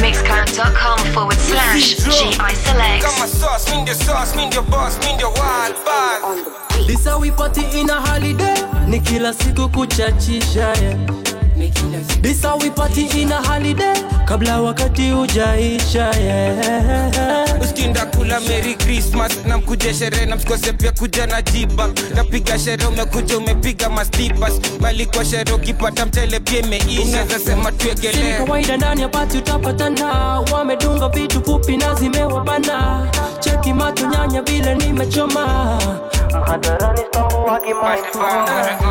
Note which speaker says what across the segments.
Speaker 1: Mixcloud.com forward slash GI Select.
Speaker 2: Kama sauce, mean the sauce, mean the boss, mean the wild buzz.
Speaker 3: This how we party in a holiday Ni kila siku kuchachisha yeah. This how we party in a holiday. Kabla wakati ujaisha yeah.
Speaker 2: Uskinda kula Merry Christmas. Na mkuje sherehe na msikose pia kuja na jiba. Napiga sherehe umekuja umepiga mastipas. Mali kwa sherehe ukipata mtele pia imeisha. Unaweza sema tuegelee.
Speaker 3: Kawaida ndani ya pati utapatana Wamedunga vitu fupi na zimewabana Cheki macho nyanya vile nimechoma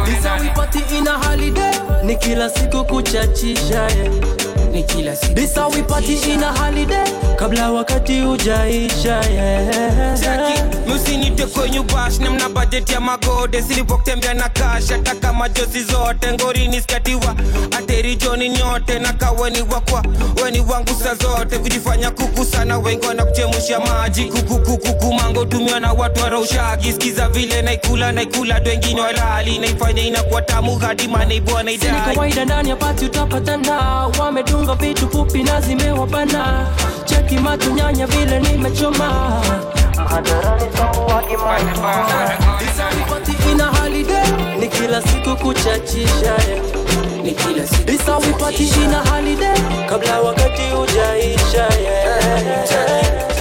Speaker 3: This how we party in a holiday Ni kila siku kuchachisha yeah. This how we party in a holiday. Kabla wakati ujaisha yeah.
Speaker 2: Jackie, musinite kwenye bash na mna budget ya magode. Silipotembea na cash hata kama jozi zote. Ngorini skatiwa aterijoni nyote. Na kaweni wakwa weni wangu sa zote. Kujifanya kuku sana wengi wanakuchemusha maji. Kukukukuku mango tumiwa na watu waraushagi skiza vile naikula naikula wengine walali. Naifanya inakuwa tamu hadi maneibwa naidai
Speaker 3: kawaida ndani ya pati utapatana Wamedunga vitu fupi na zimewabana Cheki macho nyanya vile nimechoma. Ina holiday Ni kila siku kuchachisha yeah. This how we party in Kabla wakati ujaisha yeah.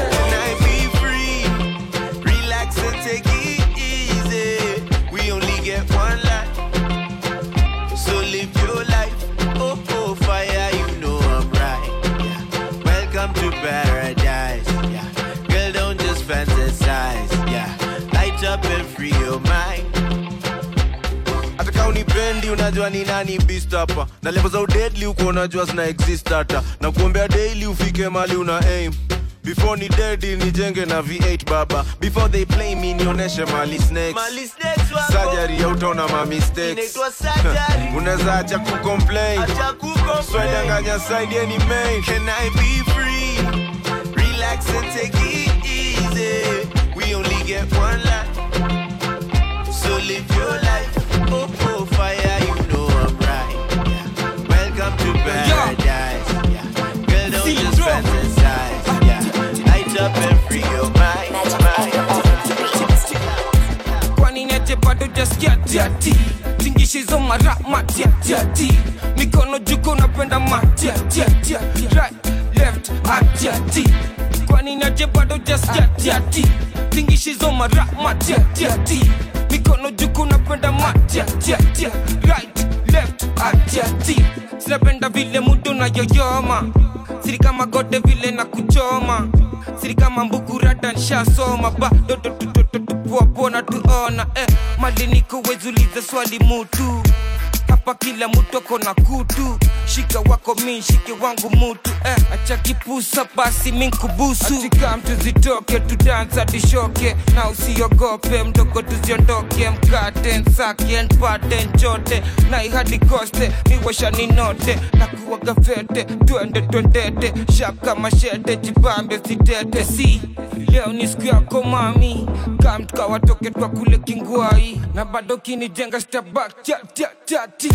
Speaker 4: Kama unajua ni nani beast hapa? Na level za udedli uko unajua zina exist hata. Na kuombea daily ufike mali una aim. Before ni dedi nijenge na v8 baba. Before they play me nionyeshe mali snakes. Surgery hautaona ma mistakes. Unaweza acha kucomplain. Swedanganya side any main. Can i be free? Relax and take it easy. We only get one life. So live your life. Fantasize. Yeah.
Speaker 2: Tingishizo mara matiatiati mikono juko napenda matiatiatia bado jaskia tiati tingishizo mara matiatiati mikono juko napenda matiatiatia right left atiati sinapenda vile mutu na yoyoma siri kama gode vile na kuchoma siri kama mbukurata nshasoma bado tupuapona tuona eh, mali niko wezuliza swali mutu hapa kila mtu ako na kutu. Shika wako mi shike wangu mutu eh, acha kipusa basi minkubusu atika zitoke tudansa tishoke na usiogope mdogo tuziondoke. Mkate nsake npate nchote na ihadi koste miwasha na kuwaga twende twendete. Shaka mashete jibambe sitete si leo ni siku yako mami. Kamtukawatoke twa kule kingwai na bado kinijenga stabak tati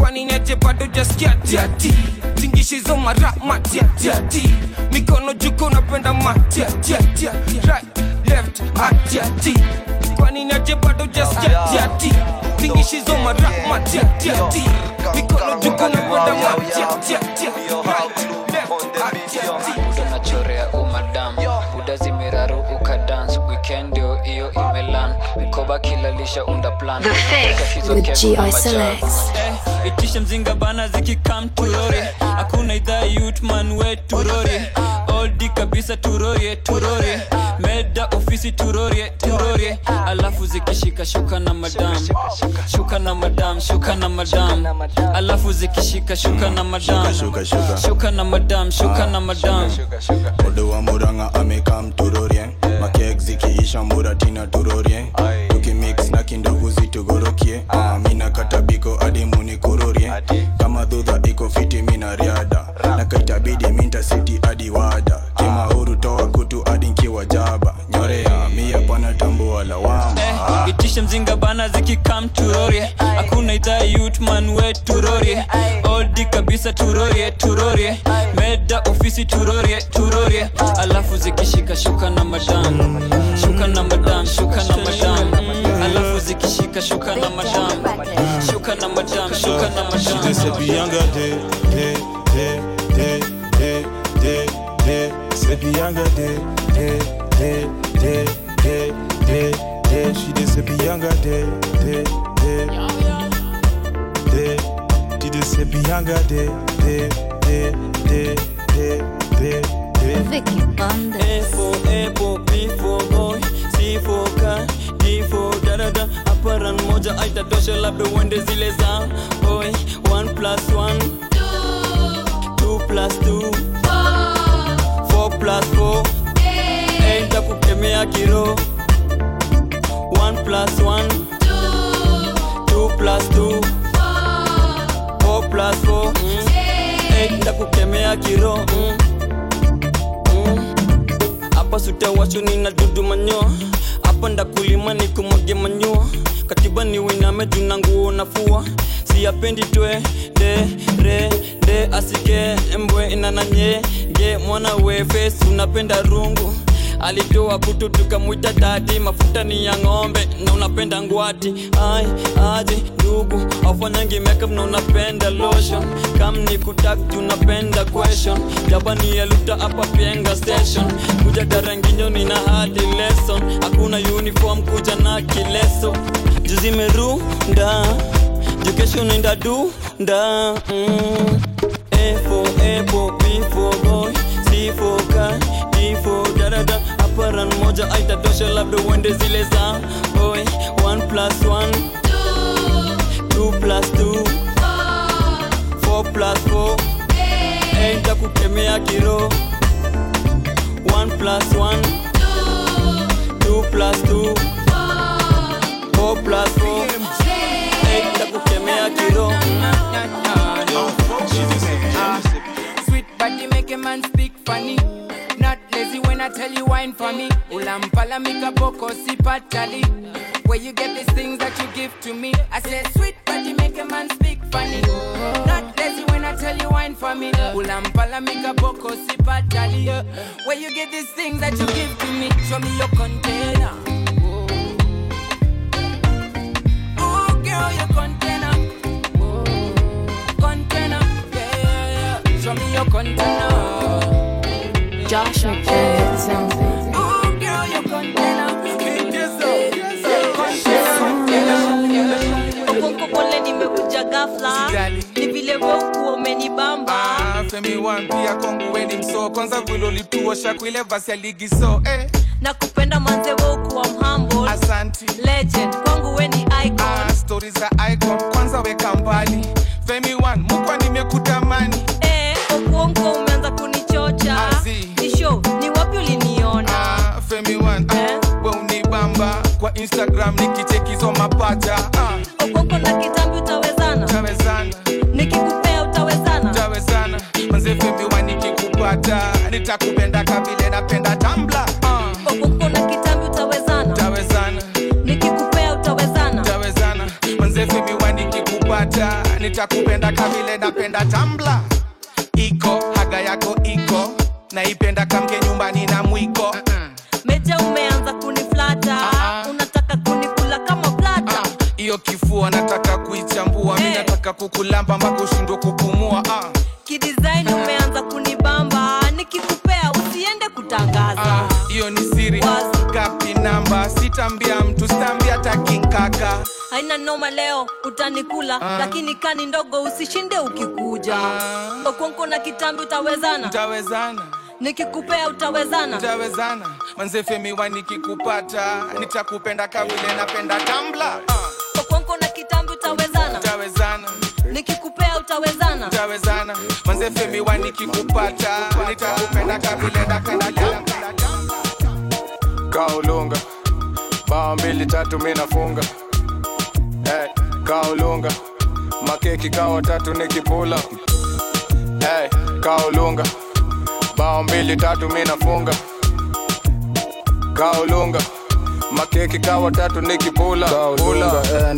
Speaker 2: kwani neje bado jaskia tiati tingishizo mara matiatiati mikono juko napenda matiatiatia right left atiati kwani neje bado jaskia tiati tingishizo mara matiatiati mikono juko napenda matiatiatia right left atiati
Speaker 5: unachorea umadam ukadans weekend. imelan unda plan.
Speaker 1: GI Selects.
Speaker 6: Eh, itishe mzinga bana zikikam turori hakuna idhaa yutman we turori oldi kabisa turorie turori meda ofisi turorie turorie alafu zikishika shuka na madam. Shuka na madam shuka na madam. Alafu zikishika shuka na madam.
Speaker 4: Shuka,
Speaker 6: na madam shuka na madam.
Speaker 4: Odowa muranga amekam turorie makek zikiisha muratina turorie na kindogo zitugorokie. Ah, mina katabiko adi munikurorie kama dhudha iko fiti mina riada. Na kaitabidi minta siti adi wada. Kimauru toa kutu adi nkiwa jaba. Nyorea mia pana tambua lawama
Speaker 6: Eh, itishe mzinga bana zikikam turorie hakuna idhaa yutman we turorie oldi kabisa turorie turorie meda ofisi turorie turorie alafu zikishika shuka na madam shuka na madam shuka na madam alafu zikishika shuka na madam shuka na madam shuka na
Speaker 7: She
Speaker 6: madam
Speaker 7: just said Bianca day, day, day, day, day, day, day. Said Bianca day, day, day, day, day, day, day. She just said Bianca day, day, day, day. She just said Bianca day, day, day, day, day, day, day.
Speaker 8: Vicky Banda.
Speaker 6: A for apple, B for boy, C for car, D darada. Hapa moja aitatosha, labda uende zile za boy. 1 plus one, two plus two, four plus four, eight takukemea kiro. One plus one, two plus two, four plus four, eight takukemea kiro. Mm hapa sutawasho nina dudu manyoa hapa kulimani ni kumwage manyoa katiba ni winame juna nafua. Siyapendi twe de re de asike mbwe inananye. Ge mwana we face unapenda rungu alitoa kutu tukamwita dadi mafuta ni ya ng'ombe na unapenda ngwati. Ai aje ndugu aufanyangi makeup na unapenda lotion. Kam ni kutak tunapenda question. Jabani yaluta apa hapa pienga station. Kuja daranginyo nina hadi lesson. Hakuna uniform kuja na kileso. Juzi merunda jukesho nenda dunda mm. A for apple, B for boy, C for car, Dada. Hapa ran moja aitatosha, labda uende zile za oe 1 plus one, two plus two, four plus four, eight takukemea kiro. 1 plus one, two plus two, four plus four, eight takukemea kiro.
Speaker 9: Sweet body make a man speak funny. When I tell you wine for me. Ulampala mika boko sipatali. Where you get these things that you give to me. I said sweet body make a man speak funny. Not lazy when I tell you wine for me. Ulampala mika boko sipatali. Where you get these things that you give to me. Show me your container. Oh, girl, your container. Oh, container, yeah, yeah, yeah. Show me your container.
Speaker 8: Joshua J. Sounds
Speaker 9: Oh, girl, your container. Container,
Speaker 10: pole nimekuja ghafla. Ni vile weukuwa umenibamba
Speaker 9: Ah, Femi one pia kwangu weni mso kwanza vile ulituosha kuile vasi ya eh,
Speaker 10: na kupenda manze weukuwa mhamble
Speaker 9: asanti.
Speaker 10: Legend kwangu we ni icon.
Speaker 9: Ah, stori za icon. Kwanza weka mbali. Femi one mukwa nimekutamani.
Speaker 10: Eh, okuongo umeanza kunichocha.
Speaker 9: Azi.
Speaker 10: Show ni wapi uliniona?
Speaker 9: Ah, Femi one ah,
Speaker 10: Eh?
Speaker 9: we unibamba kwa Instagram nikichekizo mapacha ah,
Speaker 10: okonko na kitambi utawezana?
Speaker 9: Utawezana.
Speaker 10: nikikupea utawezana?
Speaker 9: Utawezana. manze Femi one nikikupata nitakupenda kabile napenda tambla ah,
Speaker 10: okonko na kitambi utawezana?
Speaker 9: Tawezana
Speaker 10: nikikupea utawezana?
Speaker 9: Tawezana manze Femi one nikikupata nitakupenda kabile napenda tambla naipenda kamke nyumbani na mwiko.
Speaker 10: Meja umeanza kuniflata.
Speaker 9: Ah, ah.
Speaker 10: unataka kunikula kama plata.
Speaker 9: Ah, hiyo kifua nataka kuichambua. Mi
Speaker 10: Eh.
Speaker 9: nataka kukulamba mpaka ushindwe kupumua. Ah,
Speaker 10: kidesign umeanza kunibamba. Nikikupea usiende kutangaza.
Speaker 9: Ah, hiyo ni siri. Kapi namba? Sitambia mtu sitambia takinkaka
Speaker 10: haina noma leo utanikula. Lakini kani ndogo usishinde ukikuja.
Speaker 9: Uh,
Speaker 10: okonko na kitambi utawezana?
Speaker 9: Tawezana
Speaker 10: nikikupea utawezana.
Speaker 9: Utawezana. manze femiwa nikikupata nitakupenda kavile napenda tambla uh.
Speaker 10: okonko na kitambi utawezana.
Speaker 9: Utawezana.
Speaker 10: nikikupea utawezana.
Speaker 9: Utawezana. manze femiwa nikikupata nitakupenda kavile napenda tambla
Speaker 11: kaulunga. Bao mbili tatu minafunga hey, kaulunga. Makeki kawa tatu nikipula. Hey, kaulunga bao mbili tatu minafunga kaulunga makeki kawa tatu nikipula eh,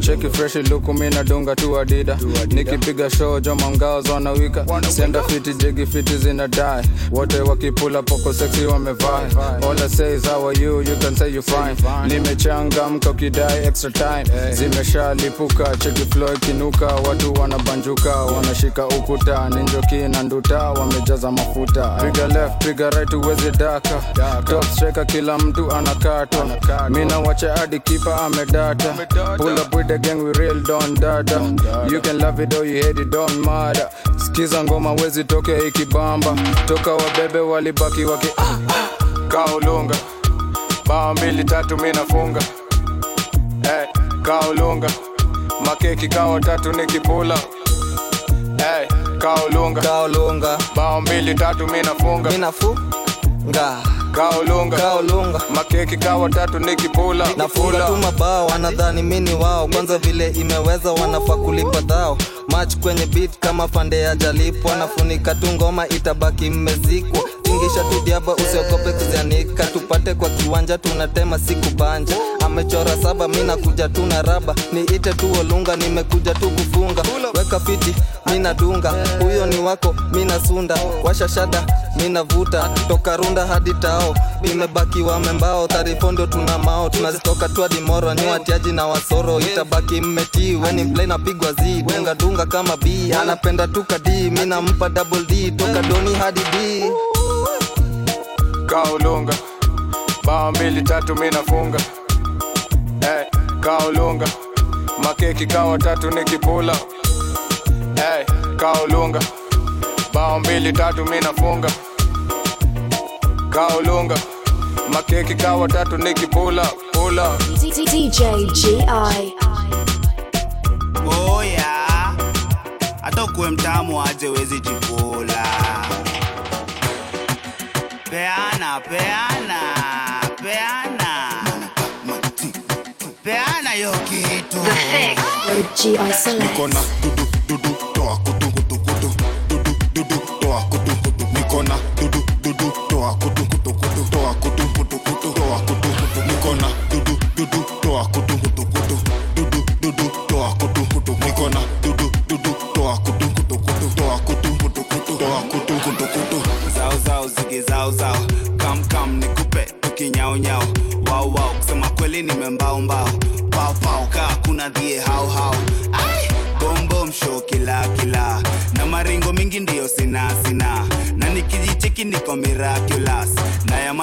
Speaker 11: cheki freshi luku mina dunga tu adida nikipiga show joma zonawika senda fiti jegi fiti zina die. Wote wakipula poko seksi wamevai. All I say is how are you? You can say you fine. Nimechangamka ukidai extra time. Zimeshalipuka cheki flow ikinuka. Watu wanabanjuka wanashika ukuta. Ninjoki na nduta wamejaza mafuta. Piga left piga right uwezi daka. Top striker kila mtu anakatwa mina wacha hadi kipa amedata pull up with the gang we real don data you can love it or you hate it don't matter. Skiza ngoma wezi toke ikibamba. Toka wabebe walibaki waki kaulunga bao mbili tatu minafunga hey, kaulunga makeki kawa tatu nikipula. Hey, kaulunga
Speaker 12: kaulunga
Speaker 11: bao mbili tatu minafunga
Speaker 12: minafunga
Speaker 11: kaulunga
Speaker 12: kaolunga.
Speaker 11: Makeki kawa tatu nikipula
Speaker 12: nafunga tu mabao wanadhani mini wao. Kwanza vile imeweza wanafaa kulipa dhao. Mach kwenye beat kama fande ya jalipwa. Nafunika tu ngoma itabaki mmezikwa. Tingisha tu diaba usiogope kuzianika. Tupate kwa kiwanja tunatema siku banja. Amechora saba mi nakuja tu na raba. Niite tu olunga nimekuja tu kufunga. Weka fiti mina dunga huyo ni wako mina sunda washa shada mina vuta toka runda hadi tao. Imebaki wamembao tarifondo tuna mao. Tunazitoka twadimoro watiaji na wasoro. Itabaki mmetii weni mplay napigwa z dunga dunga kama b anapenda tuka d. Mi nampa double d toka doni hadi d.
Speaker 11: Kaulunga bao mbili tatu minafunga hey, kaulunga makeki kawa tatu nikipula. Hey, kaulunga bao mbili tatu minafunga kaolunga. Makeki kawa tatu nikipula pula.
Speaker 1: DJ GI.
Speaker 13: oya hata ukuwe mtamu aje wezi jipula peana peana peana. Peana yo kitu.
Speaker 14: Nikona dudu dudu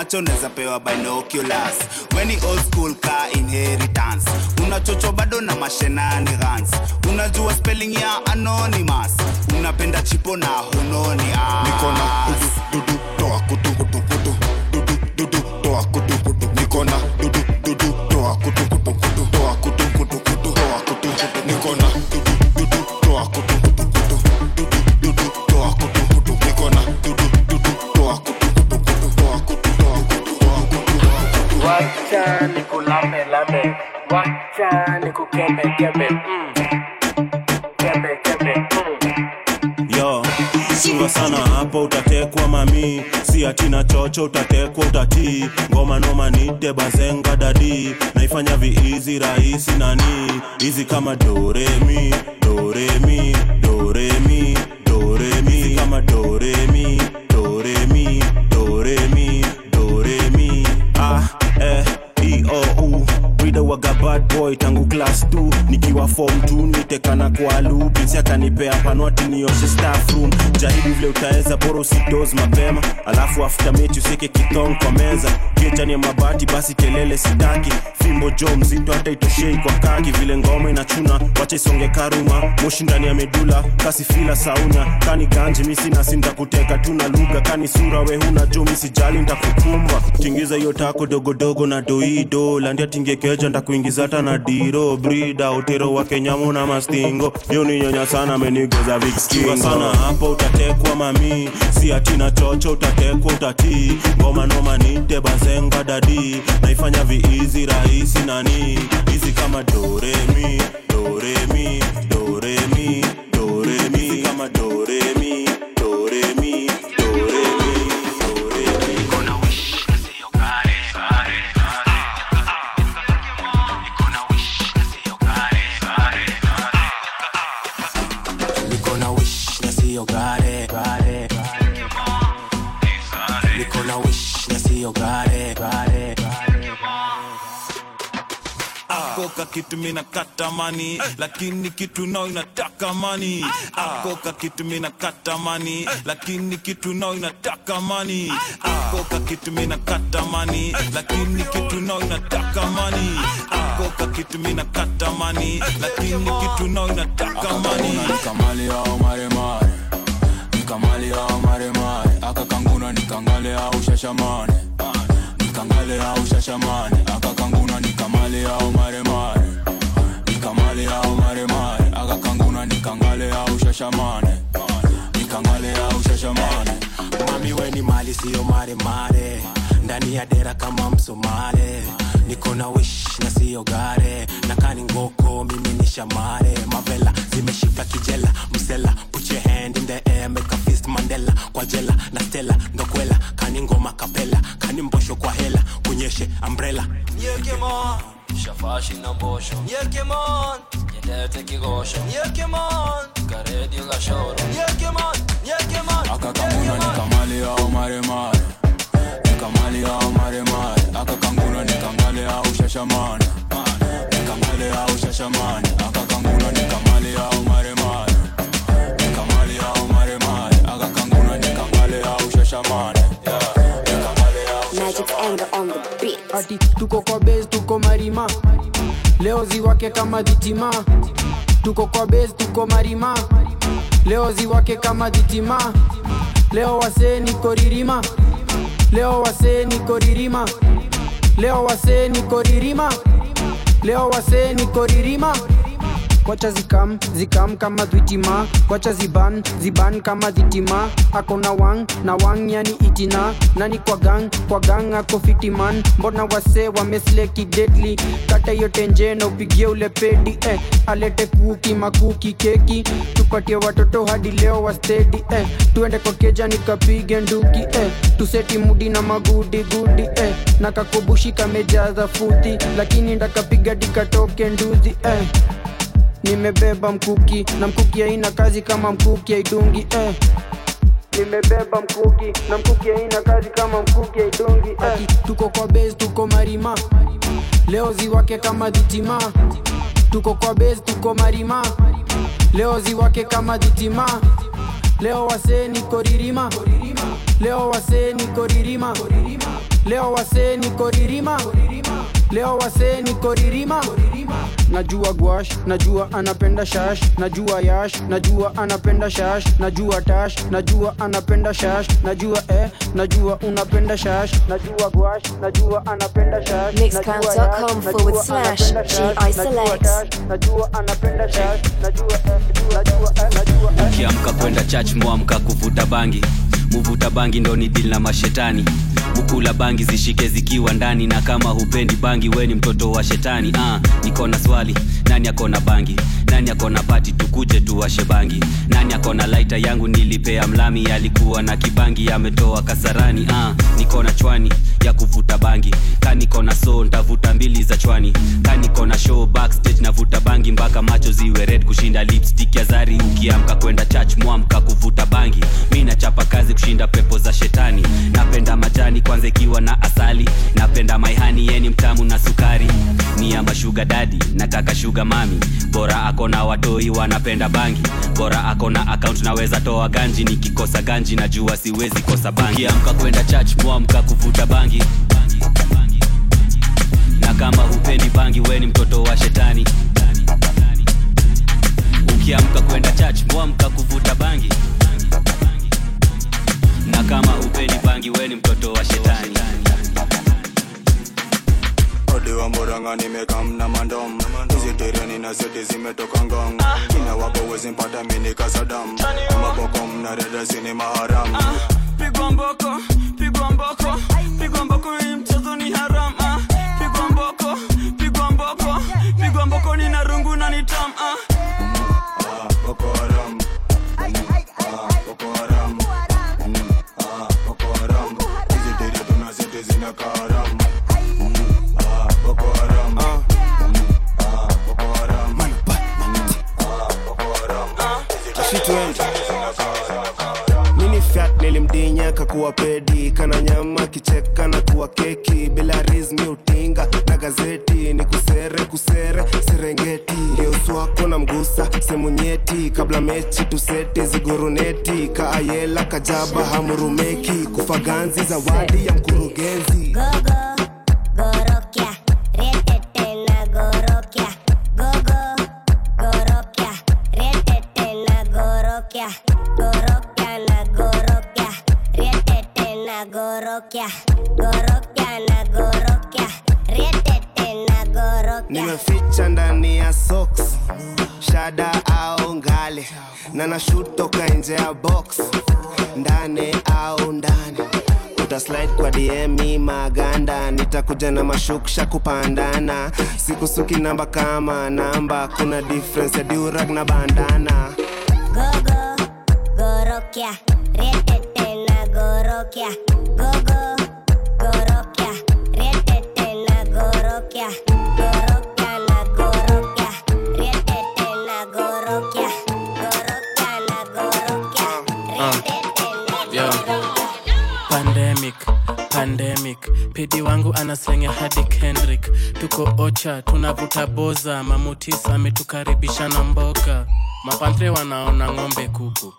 Speaker 13: macho naweza pewa binoculars. Weni old school ka inheritance. Unachocho bado na mashenanigans. Unajua spelling ya anonymous. Unapenda chipo na hunoni
Speaker 7: hizi 2 nikiwa form 2 nitekana kwa lu pinsi akanipea panwati jaribu vile utaweza boro sidos mapema. Alafu after mechi useke kitong kwa meza. Kiechani ya mabati basi kelele sitaki. Fimbo jo mzito hata itoshei kwa kaki. Vile ngoma inachuna wacha isonge karuma. Moshi ndani ya medula kasi fila sauna kani ganji misi nasi ntakuteka tu na lugha. Kani sura we huna jo misijali ntakukumba tingiza hiyo tako dogodogo na doido landia tingekeja ntakuingiza hata na diro brida utero wa kenyamu na mastingo. Hiyo nyonya sana amenigoza vikskingo sana. Hapo utatekwa mami. Si atina chocho utatekwa utatii ngoma noma nite bazenga dadi. Naifanya viizi rahisi nani. Hizi kama doremi doremi doremi
Speaker 15: kitu mina katamani lakini kitu nao inataka mani akoka kitu mina katamani lakini kitu nao inataka mani akoka kitu mina katamani lakini kitu nao inataka mani akoka kitu mina katamani lakini kitu nao inataka mani
Speaker 16: nikamali au mare nikamali au mare akakanguna nikangale au shashamane nikangale au shashamane. Akakanguna nikamali au maremare
Speaker 17: siyo maremare ndani ya dera kama msomale niko na wish na sio gare na kani ngoko mimi ni shamare. Mavela zimeshika kijela msela put your hand in the air make a fist mandela. Kwa jela na stela ndokwela kani ngoma kapela kani mbosho kwa hela kunyeshe umbrella.
Speaker 18: Yekemon,
Speaker 19: shafashi na mbosho.
Speaker 18: Yekemon,
Speaker 19: nyendete kigosho.
Speaker 18: Yekemon,
Speaker 19: karedio gashoro
Speaker 18: Yekemon, Yekemon,
Speaker 16: akakanguna nikamali au maremare nikamali au maremare akakanguna nikangale au shashamane nikangale au shashamane akakanguna nikamali au maremare nikamali au maremare akakanguna nikangale au shashamane
Speaker 1: Magic anger on the beat.
Speaker 20: ati tuko kwa base tuko marima. Leo ziwake kama dhitima tuko kwa base tuko marima. Leo ziwake kama ditima leo wasee niko leo wasee niko leo wasee niko leo wasee niko ririma kwacha zikam zikam kama dhitima kwacha ziban ziban kama dhitima ako na wang na wang yani itina nani kwa gang kwa gang ako fitiman mbona wase wamesleki deadly kata hiyo tenje na upigie ule pedi eh. alete kuki makuki keki tupatie watoto hadi leo wastedi eh. tuende kwa keja nikapige nduki eh. tuseti mudi na magudi gudi eh. na kakubushi kamejaza futi lakini ndakapiga dikatoke nduzi eh nimebeba mkuki na mkuki haina kazi kama mkuki haidungi eh. nimebeba mkuki na mkuki haina kazi kama mkuki haidungi eh. Tuko kwa base tuko marima. Leo ziwake kama dhitima tuko kwa base tuko marima. Leo ziwake kama dhitima leo wasee niko ririma. Leo wasee niko ririma. Leo wasee niko ririma. Leo wasee niko ririma najua gwash najua anapenda shash najua yash najua anapenda shash najua tash najua anapenda shash najua eh najua unapenda shash najua gwash najua anapenda shash
Speaker 1: Mixcloud.com forward slash GI Select.
Speaker 20: najua anapenda shash najua eh najua eh najua eh
Speaker 21: ukiamka kwenda church mwamka kuvuta bangi muvuta bangi ndo ni dil na mashetani. Mukula bangi zishike zikiwa ndani na kama hupendi bangi we ni mtoto wa shetani. Uh, niko na swali nani akona bangi? Nani akona pati tukuje tuwashe bangi. Nani akona laita yangu? Nilipea mlami alikuwa na kibangi ametoa kasarani. Uh, niko na chwani ya kuvuta bangi. Ka na so ntavuta mbili za chwani. Ka na show backstage navuta bangi mpaka macho ziwe red kushinda lipstick ya zari. Ukiamka kwenda church mwamka kuvuta bangi. Mi nachapa kazi kushinda pepo za shetani. Napenda majani kwanza ikiwa na asali. Napenda maihani yeni mtamu na sukari. Ni ya mashuga dadi nataka shuga mami. Bora akona watoi wanapenda bangi. Bora akona akaunt naweza toa ganji. Nikikosa ganji najua siwezi kosa bangi. Kwenda church mwamka kuvuta bangi. Na kama hupendi bangi we
Speaker 22: sikusuki namba kama namba kuna difference ya durag na bandana
Speaker 23: Gogo, gorokia, retete na gorokia. Gogo,
Speaker 24: pedi wangu anaslenge hadi kendrick. Tuko ocha tunavuta boza. Mamutis ametukaribisha na mboga mapantre wanaona ng'ombe kuku.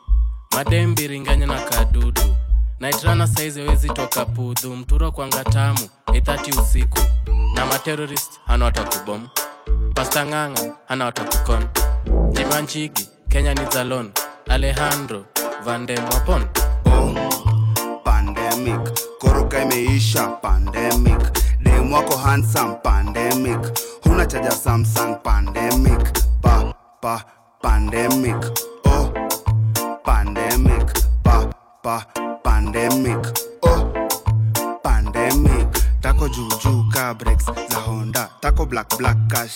Speaker 24: Madembiringanya na kadudu. Naitrana saizi wezi toka pudhu mturo kwanga tamu ithati usiku. Na materorist anawatakubom pastanganga pasta ng'ang'a hana jimanchigi kenya ni zalon. Alejandro vandemwapon
Speaker 13: pandemic. Koroka imeisha pandemic. Dem wako handsome pandemic. Huna chaja samsung pandemic. Pa pa pandemic. Oh pandemic. Pa pa pandemic tako juujuu ka breaks za honda tako black black ka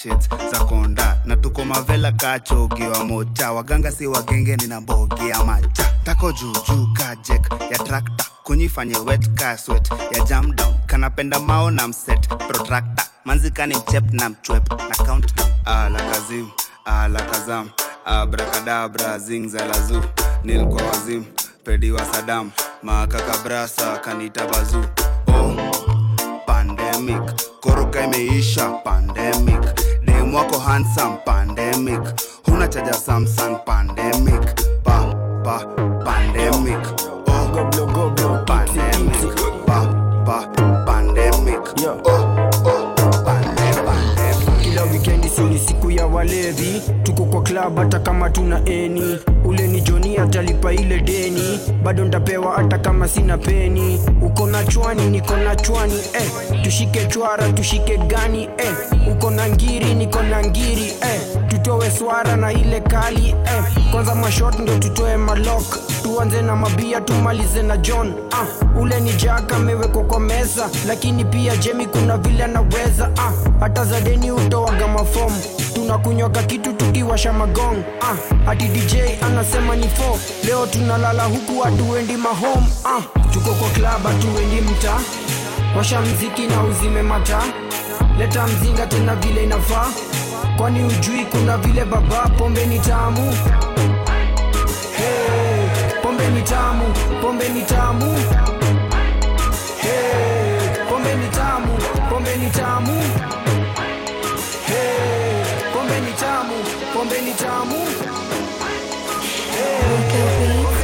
Speaker 13: za konda. Na tuko mavela kachogiwa mocha waganga si wagenge nina macha. Tako juujuu kajek ya trakta kunyifanye wet kaswet ya jamdown kanapenda mao na mset protrakta manzikani mchep na mchwep na countdown ala kazim ala kazam. Abrakadabra zingzalazu nilkwa wazim pedi wa sadam makakabrasa kanita bazu. oh pandemic. Koroka imeisha pandemic. Dem wako handsome pandemic. Huna chaja samsung pandemic. Pa pa pandemic. Oh
Speaker 20: goblo goblo
Speaker 13: pandemic. Pa pa pandemic. Oh oh pande pandemic.
Speaker 20: Kila wikendi sini siku ya walevi. Tuko kwa klab hata kama tuna eni joni ile deni bado ndapewa hata kama sina peni uko na chwani niko na chwani eh. tushike chwara tushike gani eh. uko na ngiri niko na ngiri eh. tutoe swara na ile kali eh. kwanza mashot ndo tutoe malok tuanze na mabia tumalize na john ah. ule ni jaka amewekwa kwa meza lakini pia jemi kuna vile anaweza ah. hata za deni utoaga mafomu tunakunywaga kitu tukiwasha magong. Ah. dj anasema ni fo leo tunalala huku hatuendi mahome ah. tuko kwa klab hatuendi mta washa mziki na uzime mata. Leta mzinga tena vile inafaa. Kwani ujui kuna vile baba pombe ni tamu. Pombe ni tamu pombe ni tamu. Pombe ni tamu pombe ni tamu. hey, pombe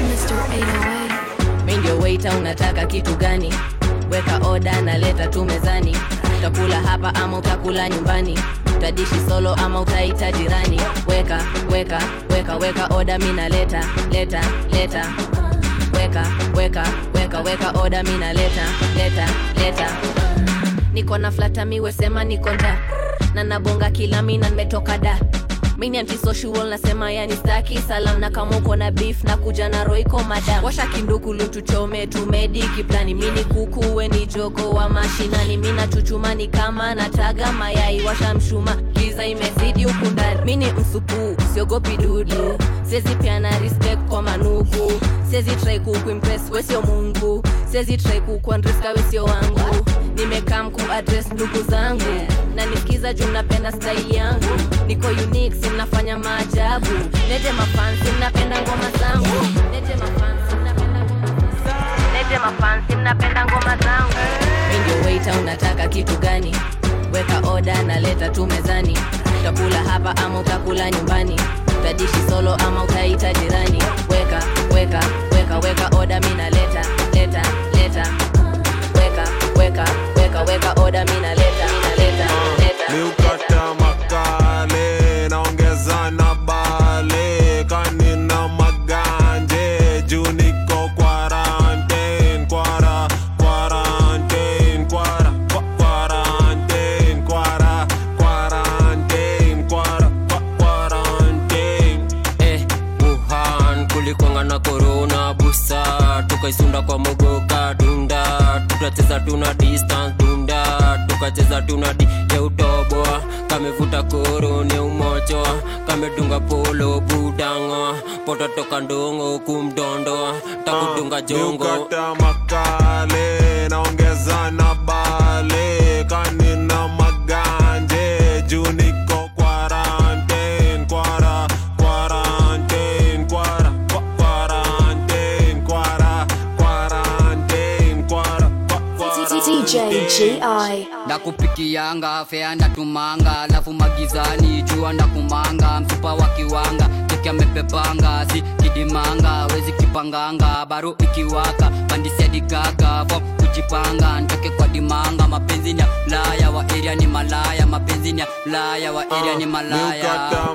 Speaker 20: ni tamu
Speaker 25: mi ndio waita unataka kitu gani? Weka oda na leta tu mezani. Utakula hapa ama utakula nyumbani? Utadishi solo ama utaita jirani? Weka weka weka weka oda mi naleta leta leta. Weka weka weka weka oda mi naleta leta leta. Niko na flata miwesema niko nda. Na nabonga kila mina nimetoka da mini antisocial nasema yani staki salam. Na kama uko na beef na kuja na roiko madam washa kindukulu tuchome tumedi kiplani mini kuku we ni jogo wa mashinani. Mina chuchumani kama nataga mayai. Washa mshuma giza imezidi huku ndani. Mini msupu siogopi dudu. Sezi piana respect kwa manuku sezi try kukuimpress wesio mungu. Sezi try kukuandreska wesio wangu. Nimekaa mku address ndugu zangu na nikiza juu napenda style yangu. Niko unique sinafanya maajabu. Nete mafansi napenda ngoma zangu. Nete mafansi napenda ngoma simnapenda ngoma zangu. Ndio waiter unataka kitu gani? Weka oda na leta tu mezani. Utakula hapa ama utakula nyumbani? Utadishi solo ama utaita jirani? Weka weka weka weka oda mi naleta leta leta. Weka weka weka weka oda mi naleta leta
Speaker 26: miukata makale naongeza na bale. Kanina maganje juu niko quarantine kwara quarantine kwara quarantine kwara quarantine kwara quarantine.
Speaker 27: Eh, Wuhan kulikwanga na corona busa. Tukaisunda kwa mogoka dunda tukacheza tuna distance dunda. Tukacheza tuna di ya koro kamevuta korone umochoa kamedunga polo budanga pototoka ndongo kumdondo takudunga jongo.
Speaker 26: miukata makale naongeza na
Speaker 1: GI.
Speaker 19: ndakupikianga fea natumanga alafu magizani jua ndakumanga msupa wa kiwanga teke amepepanga si kidimanga wezi kipanganga baro ikiwaka pandisiadigaga fom kujipanga ntoke kwa dimanga mapenzi ni ya laya wa eria ni malaya mapenzi ni ya laya wa eria ni malaya
Speaker 26: miukata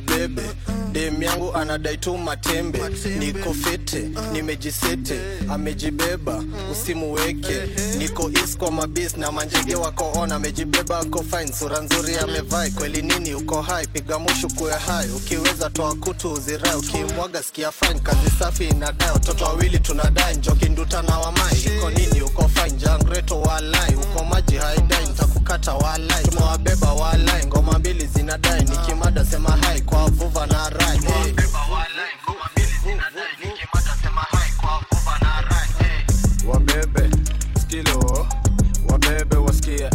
Speaker 26: wasikie
Speaker 28: dem yangu anadai tu matembe. Niko fete nimejisete. Amejibeba usimuweke niko is mabis na manjege wako on. Amejibeba ako fine. Sura nzuri amevai. Kweli nini? Uko hai piga mushu hai ukiweza toa kutu uzirai. Ukimwaga sikia fine. Kazi safi inadai. Watoto wawili tunadai. Njokinduta na wamai. Iko nini? Uko fine. Jangreto walai. Uko maji haidai nitakukata walai tumewabeba walai ngoma mbili zinadai nikimada sema hai kwa vuva na rai hey. wabebe skilo. Wabebe wasikie.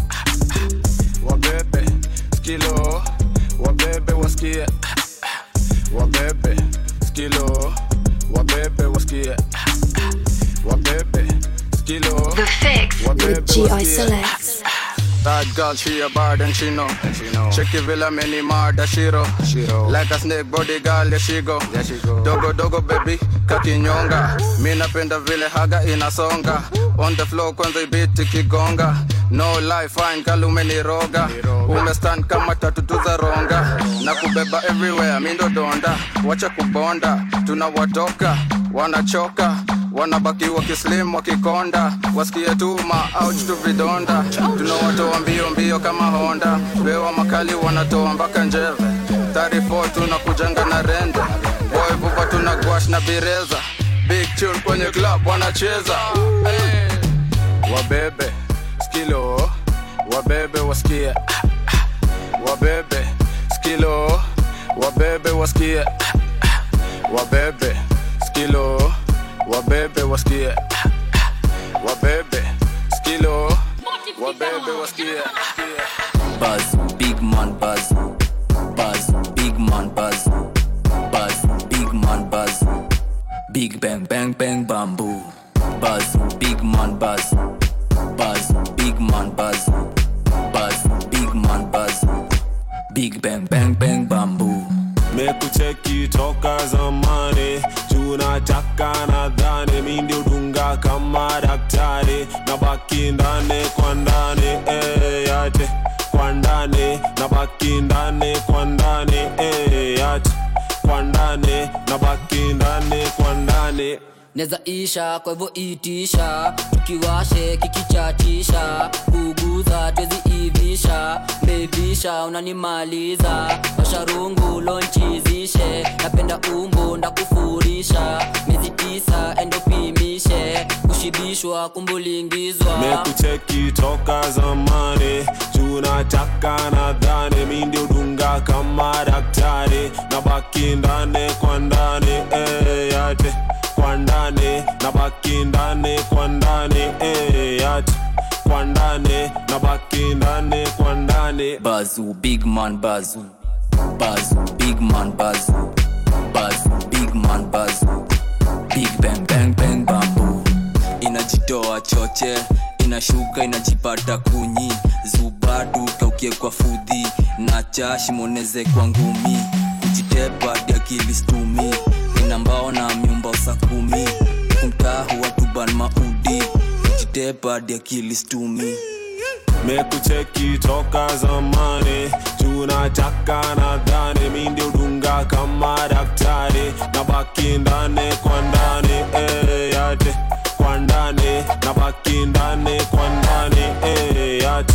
Speaker 28: Wabebe skilo. Wabebe wasikie. Wabebe skilo. Wabebe wasikie. Wabebe skilo.
Speaker 1: The Fix with G.I.
Speaker 28: wasikie.
Speaker 29: That girl, she a bad and she know. she Check it villa many murder shiro. Like a snake body girl, there she go. There she go. Dogo dogo baby, kakinyonga. Mi napenda vile haga inasonga. On the floor kwanza ibiti kigonga. No life fine girl umeniroga. Umestand kama tatu tu za ronga. Na kubeba everywhere, mi ndo donda. Wacha kubonda, tunawatoka, wanachoka wanabaki wakislim wakikonda wasikie tuma au tu vidonda. Tunawatoa mbio mbio kama honda. Wewa makali wanatoa mpaka njeve. 34 tunakujanga na rende boy vupa tuna gwash na bireza. Big tune kwenye club wanacheza. Hey.
Speaker 28: wabebe skilo. Wabebe wasikie. Wabebe skilo. Wabebe wasikie. Wabebe skilo wabebe wasikie wabebe skilo wabebe wasikie
Speaker 14: Buzz, big man buzz. Buzz, big man buzz. Buzz, big man buzz. Big bang bang bang bamboo. Buzz, big man buzz. Buzz, big man buzz. Buzz, big man buzz. Big bang bang bang bamboo.
Speaker 26: mekucheki toka zamani tunataka nadhani mi ndio dunga kama daktari. Na baki ndani kwa ndani eh, yate kwa ndani na baki ndani kwa ndani eh, yate kwa ndani na baki ndani kwa ndani.
Speaker 19: Neza isha kwa hivyo itisha. Tukiwashe kikichatisha kuguza twezi ivisha mbebisha unanimaliza washarungu lonchizishe napenda umbo ndakufurisha. Miezi tisa endopimishe kushibishwa kumbulingizwa.
Speaker 26: Mekucheki toka zamani tunataka nadhani mi ndio kama daktari na baki ndani kwa ndani yate. Kwa ndani na baki ndani kwa ndani eh, yate kwa ndani na baki ndani kwa ndani
Speaker 14: Bazu, big man bazu. Bazu, big man bazu. Bazu, big man bazu. Big bang bang bang bambu Inajitoa choche, inashuka inajipata kunyi. Zubadu kaukie kwa fudhi, na chashi moneze kwa ngumi. Kujitepa diakilistumi akili stumi, ina mbao na myumba usa kumi. Kumtahu watuban maudi, hadi akili
Speaker 26: mekucheki toka zamani tunataka nadhani mi ndio dunga kama daktari na baki ndani kwa ndani eh, yate. Kwa ndani na baki ndani kwa ndani eh, yate.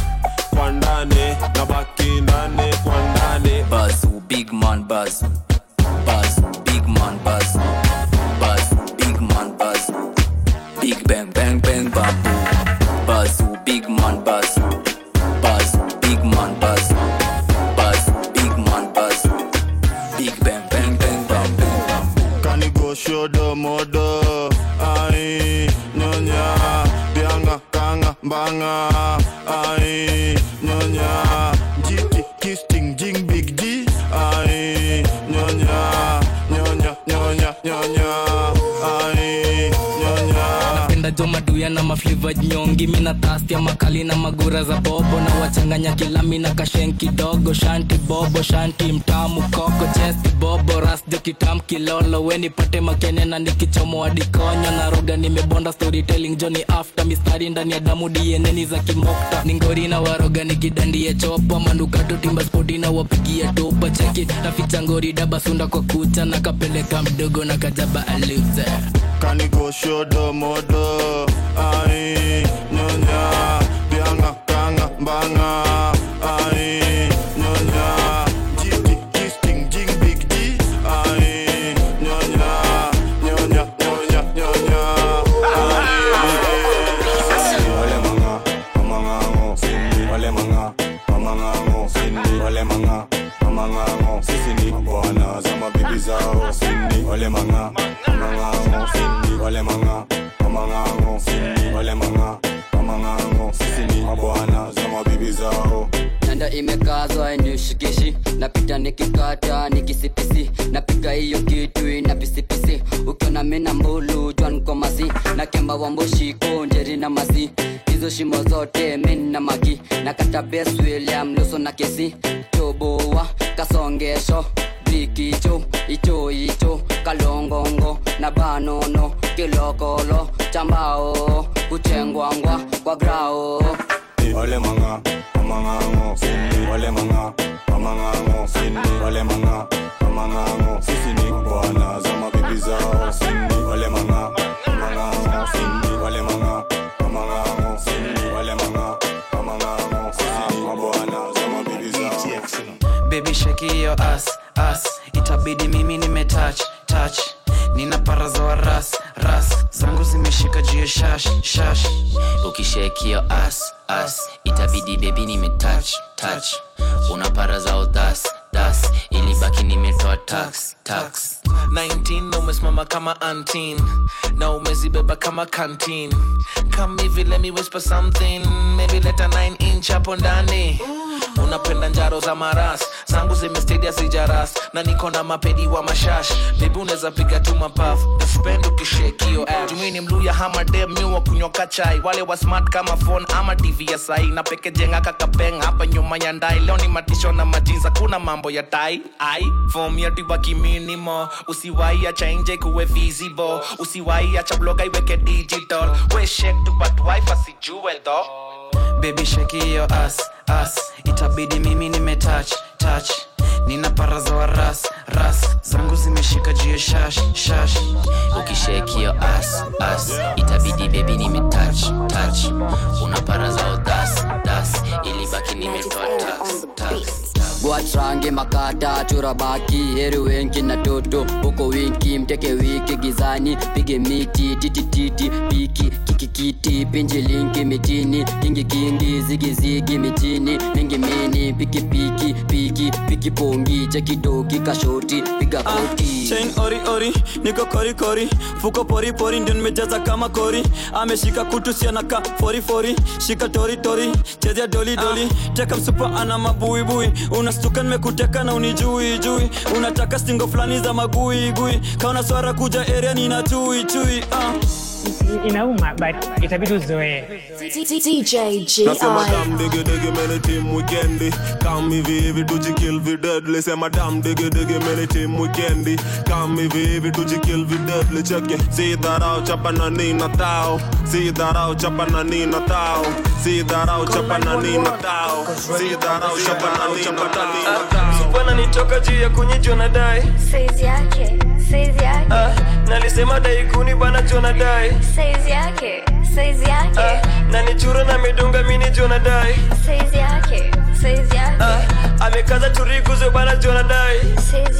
Speaker 26: Kwa ndani na baki ndani kwa ndani
Speaker 14: Bazu, big man. Bazu,
Speaker 24: nyongi mina tastia makali na magura za bobo. Na wachanganya kilami na kashen kidogo. Shanti bobo shanti mtamu koko chesti bobo. Rasjo kitam kilolo weni pate makene na nikichomoa dikonyo na roga nimebonda storytelling joni after mistari ndani ya damu dieneni za kimokta. Ningori na waroga nikidandie chopa manukato timba spoti na wapigia topa cheki naficha ngori dabasunda kwa kucha. Na kapeleka mdogo na kajaba aluze
Speaker 26: Kanigo
Speaker 19: bang on. Nikikata nikisipisi napiga hiyo kitu ina pisipisi. Ukiona mina mbulu jwan komasi na kemba wamboshiko konjeri na masi hizo shimo zote mina na magi. Na kata bes william luso na kesi. Toboa kasongesho blikicho icho icho. Kalongongo na banono kilokolo chambao kuchengwangwa kwa grao.
Speaker 26: Wale manga amangango Wale manga Mamangango sini Wale manga. Mamangango Sisi ni bwana za mabibi zao sini Wale manga. Mamangango sini Wale manga. Mamangango sini Wale manga. Mamangango Sisi ni mabwana za mabibi zao.
Speaker 30: Baby shake your as as itabidi mimi nimetouch touch. Nina para za waras ras. Zangu zimeshika juu shash
Speaker 31: ukishekio as as itabidi bebi nimetouch touch una para zao das das. Ilibaki nimetoa tax tax.
Speaker 18: 19 na umesimama kama antin. Na umezibeba kama kantin come hivi let whisper something. Maybe leta 9 inch hapo ndani unapenda njaro za maras. Zangu zimestadia zijaras na niko na mapedi wa mashash. Bibi unaweza piga tu mapaf spend ukishekio jumini mluya hamademiwa kunyoka chai. Wale wa smart kama phone ama tv ya sai na peke jenga kakapeng hapa nyuma ya ndai. Leo ni matisho na majinza. Kuna mambo ya tai. Ai form ya tibaki minimo. Usiwai acha nje kuwe visible. Usiwai acha bloga iweke digital. We shake tu but wife asijue though
Speaker 30: baby shake hiyo as as itabidi mimi nime touch nina para za ras ras. Zangu zimeshika juu shash shash. Shash
Speaker 31: ukishekio as as itabidi bebi nime touch una para zao das ilibaki tax
Speaker 19: gwatrange makata churabaki heri wenki na toto huko winki mteke wiki gizani. Pige miti titititi piki kikikiti pinji linki mitini. Kingi kingi zigizigi mitini. Mingi mini piki piki piki piki pongi. Chekidoki kashoti piga koti.
Speaker 32: chain ori ori niko kori kori. Fuko pori pori ndio nimejaza kama kori. Ameshika kutu sianaka fori fori. Shika toritori tori chezea doli doli. Teka msupa ana mabuibui unastuka nimekuteka na unijui jui. Unataka stingo fulani za magui gui. Kaona swara kuja area nina chui chui. Uh.
Speaker 33: inauma but itabidi uzoee.
Speaker 1: DJ
Speaker 26: Nasema
Speaker 1: GI.
Speaker 26: dam digi digi mene team weekendi. Come hivi hivi tujikill vi deadly. Sema dam digi digi mene team weekendi. Come hivi hivi tujikill vi deadly. Cheke Si dharau chapa na nina tao. Si dharau chapa na nina tao. Si dharau chapa na nina Si dharau chapa na nina
Speaker 32: nitoka juu ya kunyijwa na dai.
Speaker 34: Yake, yake,
Speaker 32: ah, nalisema dai kuni bana jona dai.
Speaker 34: Yake, yake,
Speaker 32: ah, na nichura na midunga mini jona dai.
Speaker 34: Yake, yake,
Speaker 32: ah, amekaza turikuzo bana jona dai.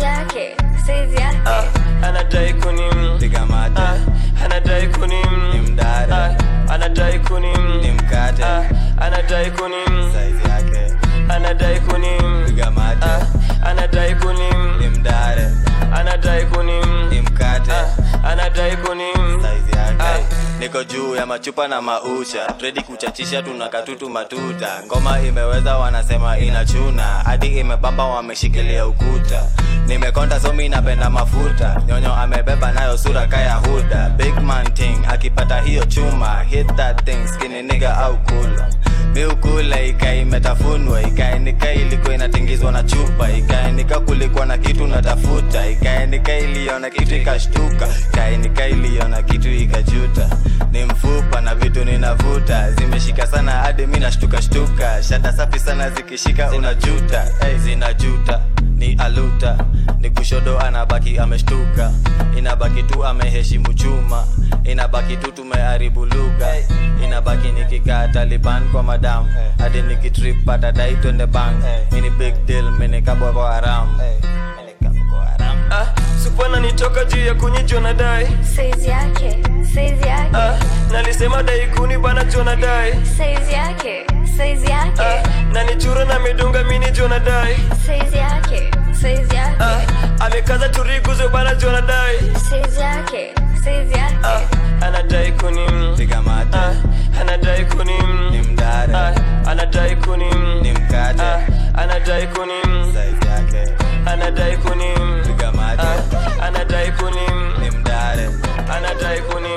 Speaker 34: Yake, yake.
Speaker 32: ah, anadai kunim
Speaker 35: piga mate.
Speaker 32: Ah, anadai kunim
Speaker 35: nimdare
Speaker 32: ah, anadai kunim
Speaker 35: nimkate
Speaker 32: ah, anadai kunim.
Speaker 35: Size yake
Speaker 32: anadai kunim.
Speaker 35: Piga mate.
Speaker 32: Ah, anadai kunim.
Speaker 35: Nimdare
Speaker 32: anadai kunim.
Speaker 35: Nimkate
Speaker 32: ah, anadai kunim.
Speaker 35: Size yake niko juu ya machupa na mausha. Redi kuchachisha tuna katutu matuta. Ngoma imeweza wanasema inachuna. Hadi imebamba wameshikilia ukuta. Nimekonda somi napenda mafuta. Nyonyo amebeba nayo sura kaya big man ting akipata hiyo chuma. Hit that thing skinny au kula. Miukula ikae imetafunwa ikae nika ilikuwa inatingizwa na chupa. Ikae nika kulikuwa na kitu natafuta ikae
Speaker 36: nika iliona kitu ikashtuka. Kaenika iliona kitu ikajuta ni mfupa na vitu ninavuta. Zimeshika sana hadi mi nashtuka shtuka. Shata safi sana zikishika unajuta. Hey, zinajuta. Ni aluta. Ni kushodo anabaki ameshtuka. Inabaki tu ameheshimu chuma. Inabaki tu tumeharibu lugha. Inabaki nikikaa taliban kwa madamu. Hadi nikitrip patadai twende bank. Mini big deal minikabwa kwa haramu
Speaker 24: ah, supana nitoka juu ya kunyijwa na dai.
Speaker 37: Saizi yake, saizi yake,
Speaker 24: ah, nalisema dai kuni bana jona dai.
Speaker 37: Saizi yake, saizi yake,
Speaker 24: ah, na nichura na midunga mini jona dai.
Speaker 37: Saizi yake, saizi yake,
Speaker 24: ah, amekaza turiguzo bana jona dai.
Speaker 37: Saizi yake, saizi yake,
Speaker 24: ah, anadai kuni ah, anadai kuni ah, anadai kuni ah, anadai kuni anadai kuni ah, anadai kuni anadai kuni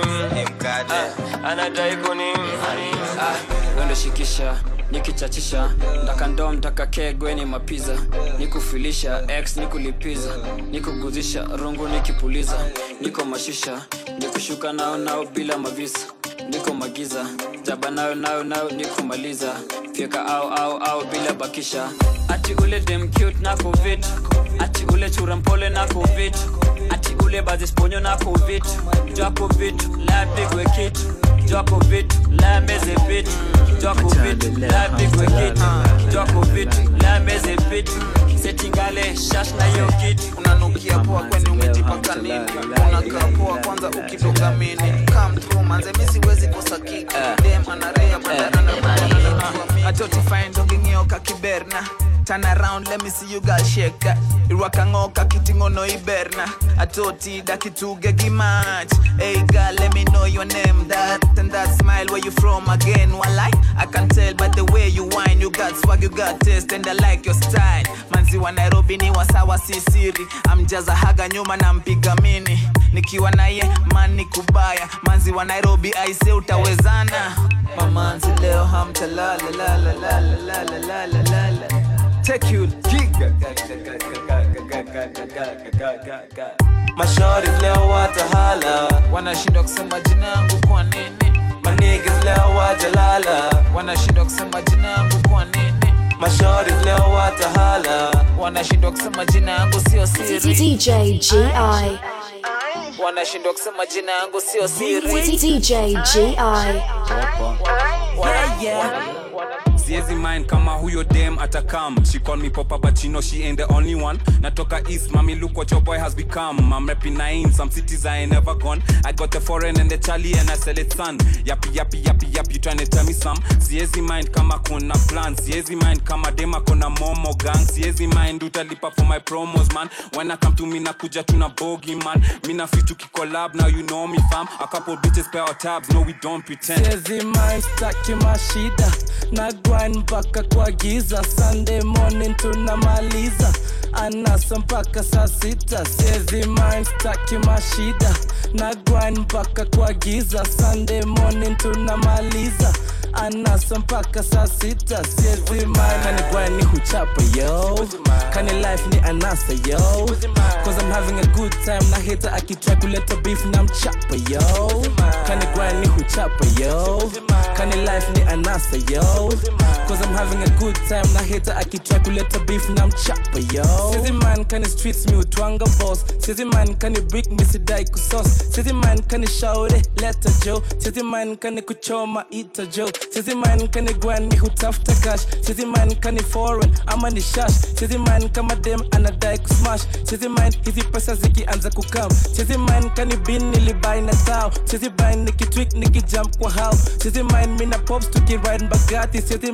Speaker 24: ah, anadai kuni ah, wendo shikisha nikichachisha. Ndakandoo mtaka kegweni mapiza. Nikufilisha x nikulipiza. Nikuguzisha rungu nikipuliza. Niko mashisha nikushuka nao nao bila mavisa. Niko magiza jaba nayo nayo nayo nikumaliza. Fyeka au au au bila bakisha. Ati ule dem cute nako vitu ati ule churampole na covid. Ati ule bazisponyo na covid. Jwako vitu la pigwe kitu jwako vitu la meze vitu vitu la big wicket jwako la meze vitu setingale shash na hiyo kit
Speaker 18: unanukia poa kwani umejipaka nini? unakaa poa kwanza ukitoka mini come through manze mi siwezi kosa kiki dem anarea bandarana atoti fine donging'ioka kiberna turn around let me see you girl shake that irwakang'oka kiting'ono iberna atoti dakituge gi mach hey girl let me know your name. That and that smile where you from again. Walai i can tell by the way you whine. You got swag you got taste and i like your style. Manzi wa nairobi ni wasawa si siri. Amjaza haga nyuma na mpiga mini. Nikiwa naye mani kubaya. Manzi wa nairobi aise utawezana mamanzi leo hamtalala lala lala lala lala lala take you giga
Speaker 24: mashori leo watahala
Speaker 18: wanashindwa kusema jina yangu kwa nini
Speaker 24: manigis leo wajalala
Speaker 18: wanashindwa kusema jina yangu kwa nini
Speaker 24: mashori leo watahala
Speaker 18: wanashindwa kusema jina yangu sio siri
Speaker 1: DJ GI.
Speaker 18: Wanashindwa kusema jina yangu sio siri
Speaker 1: DJ GI.
Speaker 38: Siezi mind kama huyo dem atakam. She call me popa but she know she ain't the only one. Natoka east mami look what your boy has become. I'm repping nine some cities i ain't never gone. I got the foreign and the charlie and i sell it son. Yappy yappy yappy yappy you trying to tell me some? Siezi mind kama kuna plan. Siezi mind kama dem akona momo gang. Siezi mind utalipa for my promos man. When i come to me nakuja tuna bogi man. Mi na fit to collab now you know me fam. A couple bitches pay our tabs no we don't pretend.
Speaker 24: Siezi mind staki mashida na grind mpaka kwa giza. Sunday morning tunamaliza. Anasa mpaka saa sita. Siezi mind mashida. Na grind mpaka kwa giza. Sunday morning tunamaliza. Anasa mpaka saa sita. Siezi mind. Huchapa yo? Kani life ni anasa yo? Cause i'm having a good time. Na hita akitry kuleta beef na mchapa yo? Kani grind huchapa yo? Kani life ni anasa yo cause i'm having a good time na hita akitry kuleta beef na mchapa yo sizi man kani streets mi utwanga boss sizi man kani brick mi sidai kusos sizi man kani shauri leta jo sizi man kani kuchoma ita jo sizi man kani ni hutafuta cash sizi man kani foreign ama ni shash sizi man kama dem anadai kusmash sizi man hizi pesa zikianza kukam sizi man kani bin nilibai na tao sizi man nikitwik nikijump kwa how sizi man mina pops tukiride mbagati sizi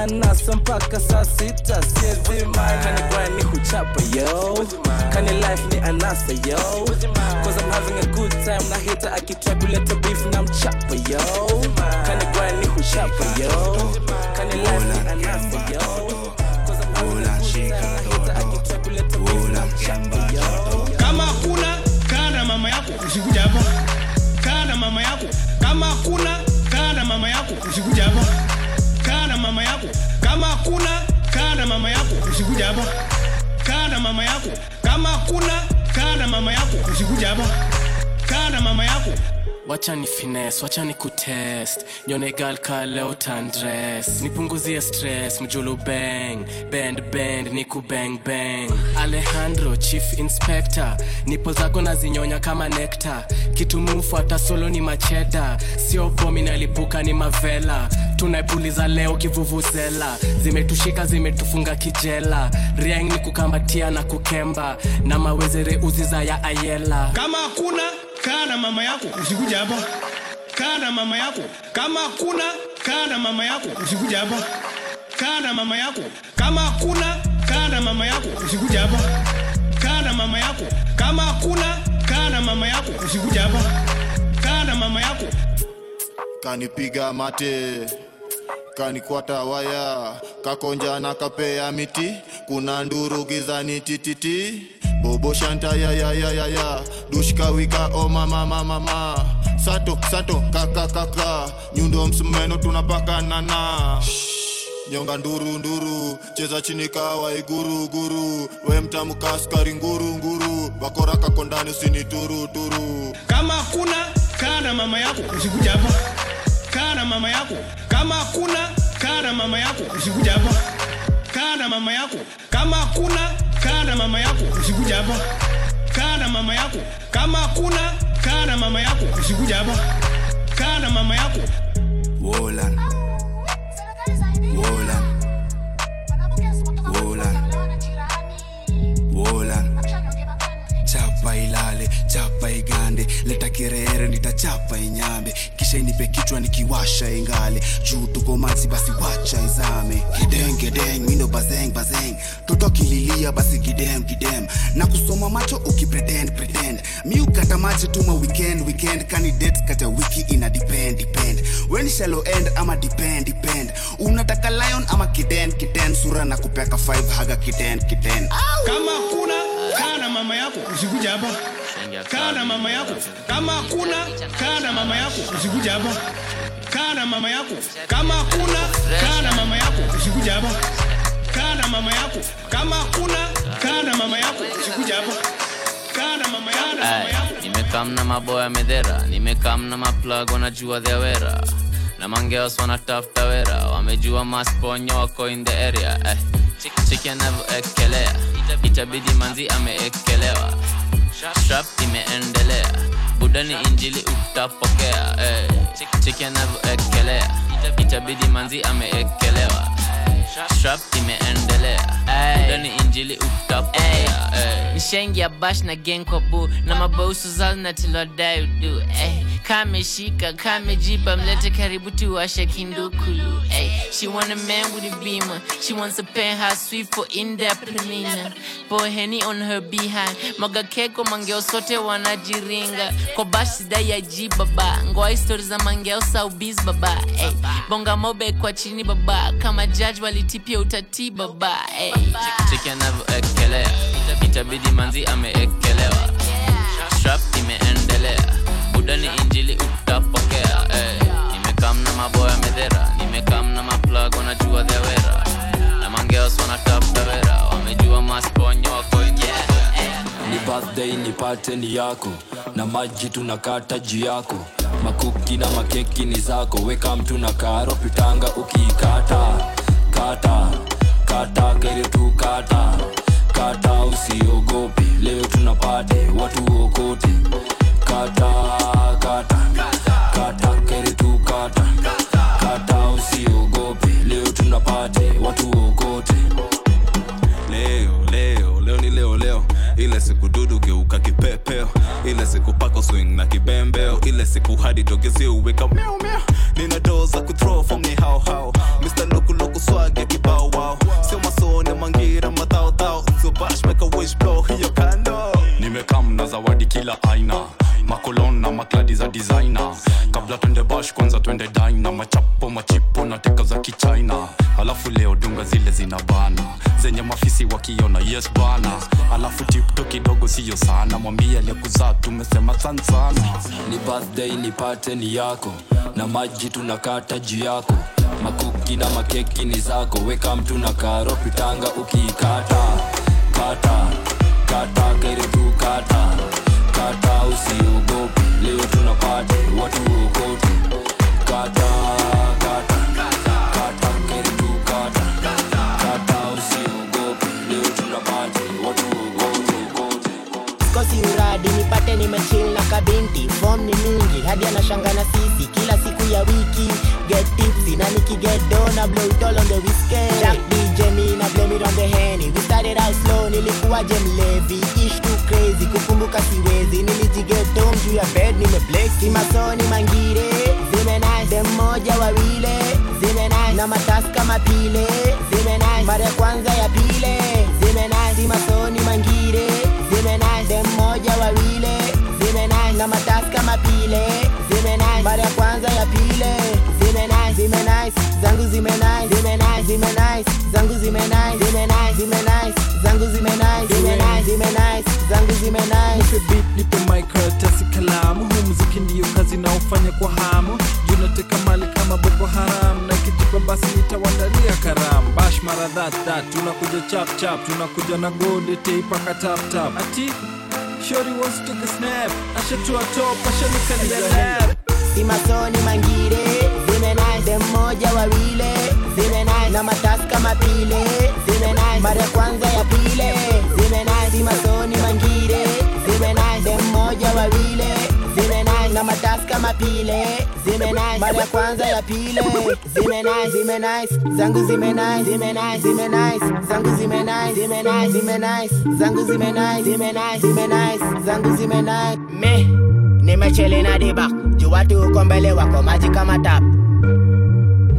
Speaker 24: anasa mpaka saa sita siezi mind. Na ni grind ni huchapa yo. Kani life ni anasa yo. Cause I'm good time na hita akitry kuleta na mchapa yo. Kani gwani huchapa yo. Kani life ni anasa yo.
Speaker 32: Kama kuna kaa na mama yako usikuja hapa kaa na mama yako. Kama kuna kaa na mama yako usikuja hapa mama yako. Kama hakuna kaa na mama yako. Usikuja hapa. Kaa na mama yako. Kama hakuna kaa na mama yako. Usikuja hapa. Kaa na mama yako
Speaker 39: wacha ni fines wacha ni kutest. Nyone gal ka tandres nipunguzie stress mjulu bang bend bend ni kubang bang. Alejandro chief inspector. Nipo zako na kama nekta hata solo ni macheda sio bomi nalipuka ni mavela. Tunaipuliza leo kivuvuzela. Zimetushika zimetufunga kijela. Riang ni kukamatia na kukemba. Na mawezere ya ayela.
Speaker 32: Kama kuna kaa na mama yako usikuja hapa. Kaa na mama yako. Kama hakuna kaa na mama yako usikuja hapa. Kaa na mama yako. Kama hakuna kaa na mama yako usikuja hapa. Kaa na mama yako. Kama hakuna kaa na mama yako usikuja hapa. Kaa na mama yako.
Speaker 14: Kanipiga mate kanikwata waya kakonja na kapea miti kuna nduru gizani tititi bobo shanta ya ya ya ya ya. Dushka wika o mama mama mama sato sato kaka kaka nyundo msumeno tunapaka nana nyonga nduru nduru. Cheza chini kawa iguru guru. We mtamka askari nguru nguru. Bakora kako ndani usini turu. Turu
Speaker 32: kama kuna kaa na mama yako usikuja hapa. Kaa na mama yako. Kama hakuna kaa na mama yako usikuja hapa kaa na mama yako. Kama hakuna kaa na mama yako. Usikuja hapa. Kaa na mama yako. Kama hakuna kaa na mama yako. Usikuja hapa. Kaa na mama yako.
Speaker 13: Wolan. Chapa igande, leta kirere nitachapa inyambe, kisha inipe kichwa nikiwasha ingale, juu tuko mazi basi wacha izame. Gideng gideng, mino bazeng bazeng, toto kililia basi kidem kidem, na kusoma macho ukipretend pretend, mi ukata maji tuma weekend weekend, candidate kata wiki ina depend depend, when shallow end? Ama depend depend, unataka lion ama kiden kiden, sura na kupeka 5 haga kiden kiden.
Speaker 32: kama kuna kana mama yako. Usikuja hapa kaa na mama yako. Kama hakuna kaa na mama yako. Usikuja hapa kaa na mama yako. Kama hakuna kaa na mama yako. Usikuja hapa kaa na mama yako. Kama hakuna kaa na mama yako. Usikuja hapa kaa na mama yako. Mama yako.
Speaker 40: Nimekam na maboya medhera nimekamna maplug wanajua dhewera na mangeos wanatafuta wera. Wamejua masponya wako in the area. Eh. chiki anavyoekelea itabidi manzi ameekelewa strap imeendelea budani injili utapokea eh. chiki anavyoekelea itabidi manzi ameekelewa strap imeendelea. Ndani injili utapokea eh.
Speaker 25: ya bash na gang kwa bu na mabausu zao natilodai udu kameshika kamejipa mlete karibu tuwashe kindukulu. She want a man with a beamer. She wants a penthouse suite for indepreneur boy henny on her behind. Maga keko mangeo sote wanajiringa. Kwa bash sidai ya ji baba. Ngoa histori za mangeo saubis baba. Eh. bonga mobe kwa chini baba. Kama judge walitipia utati baba eh.
Speaker 40: chiki anavyoekelea itabidi manzi ameekelewa. Strap imeendelea. Budani injili utapokea eh. nimekam na maboya medhera nimekam na maplug wanajua dhewera na mangeos wanatafuta wamejua masponyo wako
Speaker 19: ni birthday nipate ni yako. Na maji tunakata juu yako. Makuki na makeki ni zako. Weka mtu na karo pitanga ukiikata kata kata kere tu kata kata usiogope. Leo tunapate watu wokote. Kata kata kata kere tu kata kata usiogope. Leo tunapate watu wokote.
Speaker 41: Leo leo leo ni leo leo. Ile siku dudu geuka kipepeo. Ile siku pako swing na kibembeo. Ile siku hadi dogezi uweka meo meo nina doo ni hao hao swag ya kibao wao sio masone mangira matautau dhao so bash make a wish blow hiyo kando
Speaker 16: nimekam na zawadi kila aina. Makolon na makladi za designer. Kabla twende wakiona yes bana alafu tipto kidogo siyo sana. Mwambie aliyekuzaa tumesema san sana. Ni birthday nipate ni yako. Na maji tunakata juu yako. Makuki na makeki ni zako. Weka mtu na karo pitanga ukiikata kata kata karibu kata. Kata usiogope. Leo tunapata watu okote kata kata kata
Speaker 42: nipate nimechil na kabinti. Fom ni mingi hadi anashanga na sisi. Kila siku ya wiki get tipsy na nikiget na blow it na blame it on mlevi ish too kukumbuka siwezi. Nilijiget home juu ya bed nimeblex simasoni mangire zime wawile na matasi kama mara ya kwanza ya pile zime nice. Simasoni mangire matasi kama pile. Zime nice. Mara ya kwanza ya pile. Zime nice. Zime nice. Zangu zime nice. Zime nice. Zime nice. Zangu zime nice. Zime nice. Zime nice. Zangu zime nice. Zime nice. Zime nice. Zangu zime nice.
Speaker 43: Nipe beat nipe mic karatasi kalamu. Huu muziki ndio kazi naofanya kwa hamu. Junateka mali kama boko haram. Na kijipa basi nitawandalia karamu. Bash mara that that. Tunakuja chap chap. Tunakuja na gode teipaka tap tap. Ati shori wants to take a snap. Ashatua top ashanikalia lab
Speaker 42: simasoni mangire zime nice dem moja wawile nice na matasi kama pile zime nice mara ya kwanza ya pile. Zime nice simasoni mangire zime nice dem moja wawile matasi kama pile. Zime nice. Mara ya kwanza ya pile. Zime nice. Zime nice. Zangu zime nice. Zime nice. Zime nice. Zangu zime nice. Zime nice. Zime nice. Zangu zime nice. Zime nice. Zime nice. Zangu zime nice. Me nimechele na watu uko mbele wako maji kama tap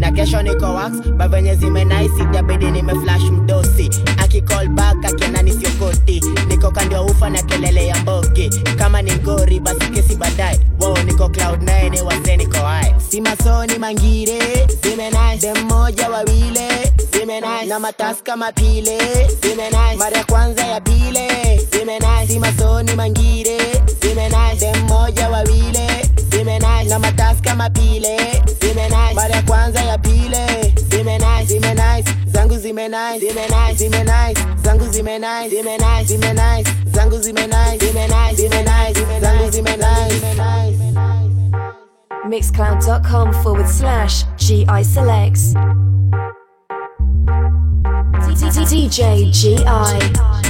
Speaker 42: na kesho niko wax bavenye zimenaisi itabidi nimeflash mdosi. Akicall back akiona nisiokoti niko kando ya ufa na kelele ya mbogi. Kama ni ngori basi kesi baadaye wo niko cloud 9 wase niko hai. Simasoni mangire zimenai dem moja wawile zimenai na matasi kama pile mara ya kwanza ya pile zimenai simasoni mangire zimenai dem moja wawile zimenai na matasi kama pile mara zimenai zimenai zimenai zangu zimenai zimenai zimenai zangu zimenai zimenai zimenai zangu zimenai
Speaker 1: Mixcloud.com forward slash GI selects. DJ GI.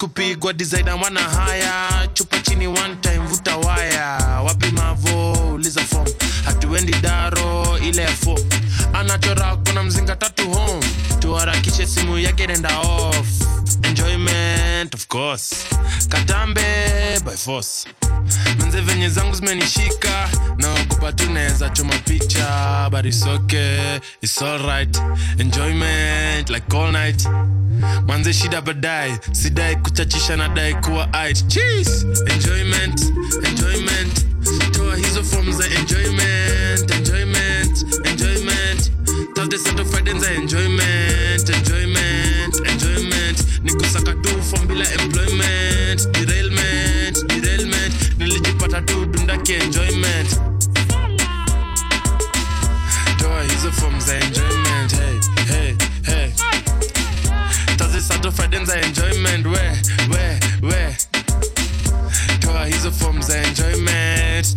Speaker 44: Kupigwa designer wana haya chupa chini one time vuta waya. Wapi mavo? Uliza form. Hatuendi daro ile ya fo anachora kuna mzinga tatu home. Tuharakishe simu yake nenda off of course. Katambe by force. Manze venye zangu zimenishika naogopa tu naweza choma picha but it's okay it's alright. Enjoyment like all night. Manze shida badai sidai kuchachisha na dai kuwa it cheese enjoyment enjoyment. Toa hizo form za enjoyment enjoyment enjoyment. Thursday saturday friday enjoyment enjoyment nikusaka tu form bila employment derailment derailment. Nilijipata tu dundaki enjoyment. Toa hizo form za enjoyment hey hey hey. Friday za enjoyment we we we. Toa hizo form za enjoyment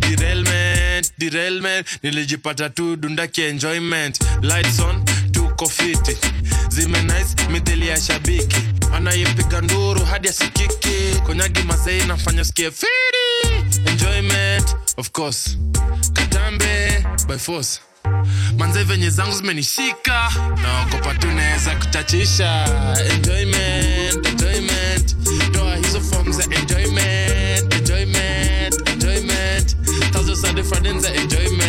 Speaker 11: derailment nilijipata tu dundaki enjoyment. Lights on tuko fiti. Zime nice mithili ya shabiki anayepiga nduru hadi asikiki konyagi mazei nafanya skie firi enjoyment of course. Katambe by force. Manze venye zangu zimenishika. Naogopa tunaweza kuchachisha enjoyment enjoyment. Doa hizo form za enjoyment enjoyment enjoyment. Different za enjoyment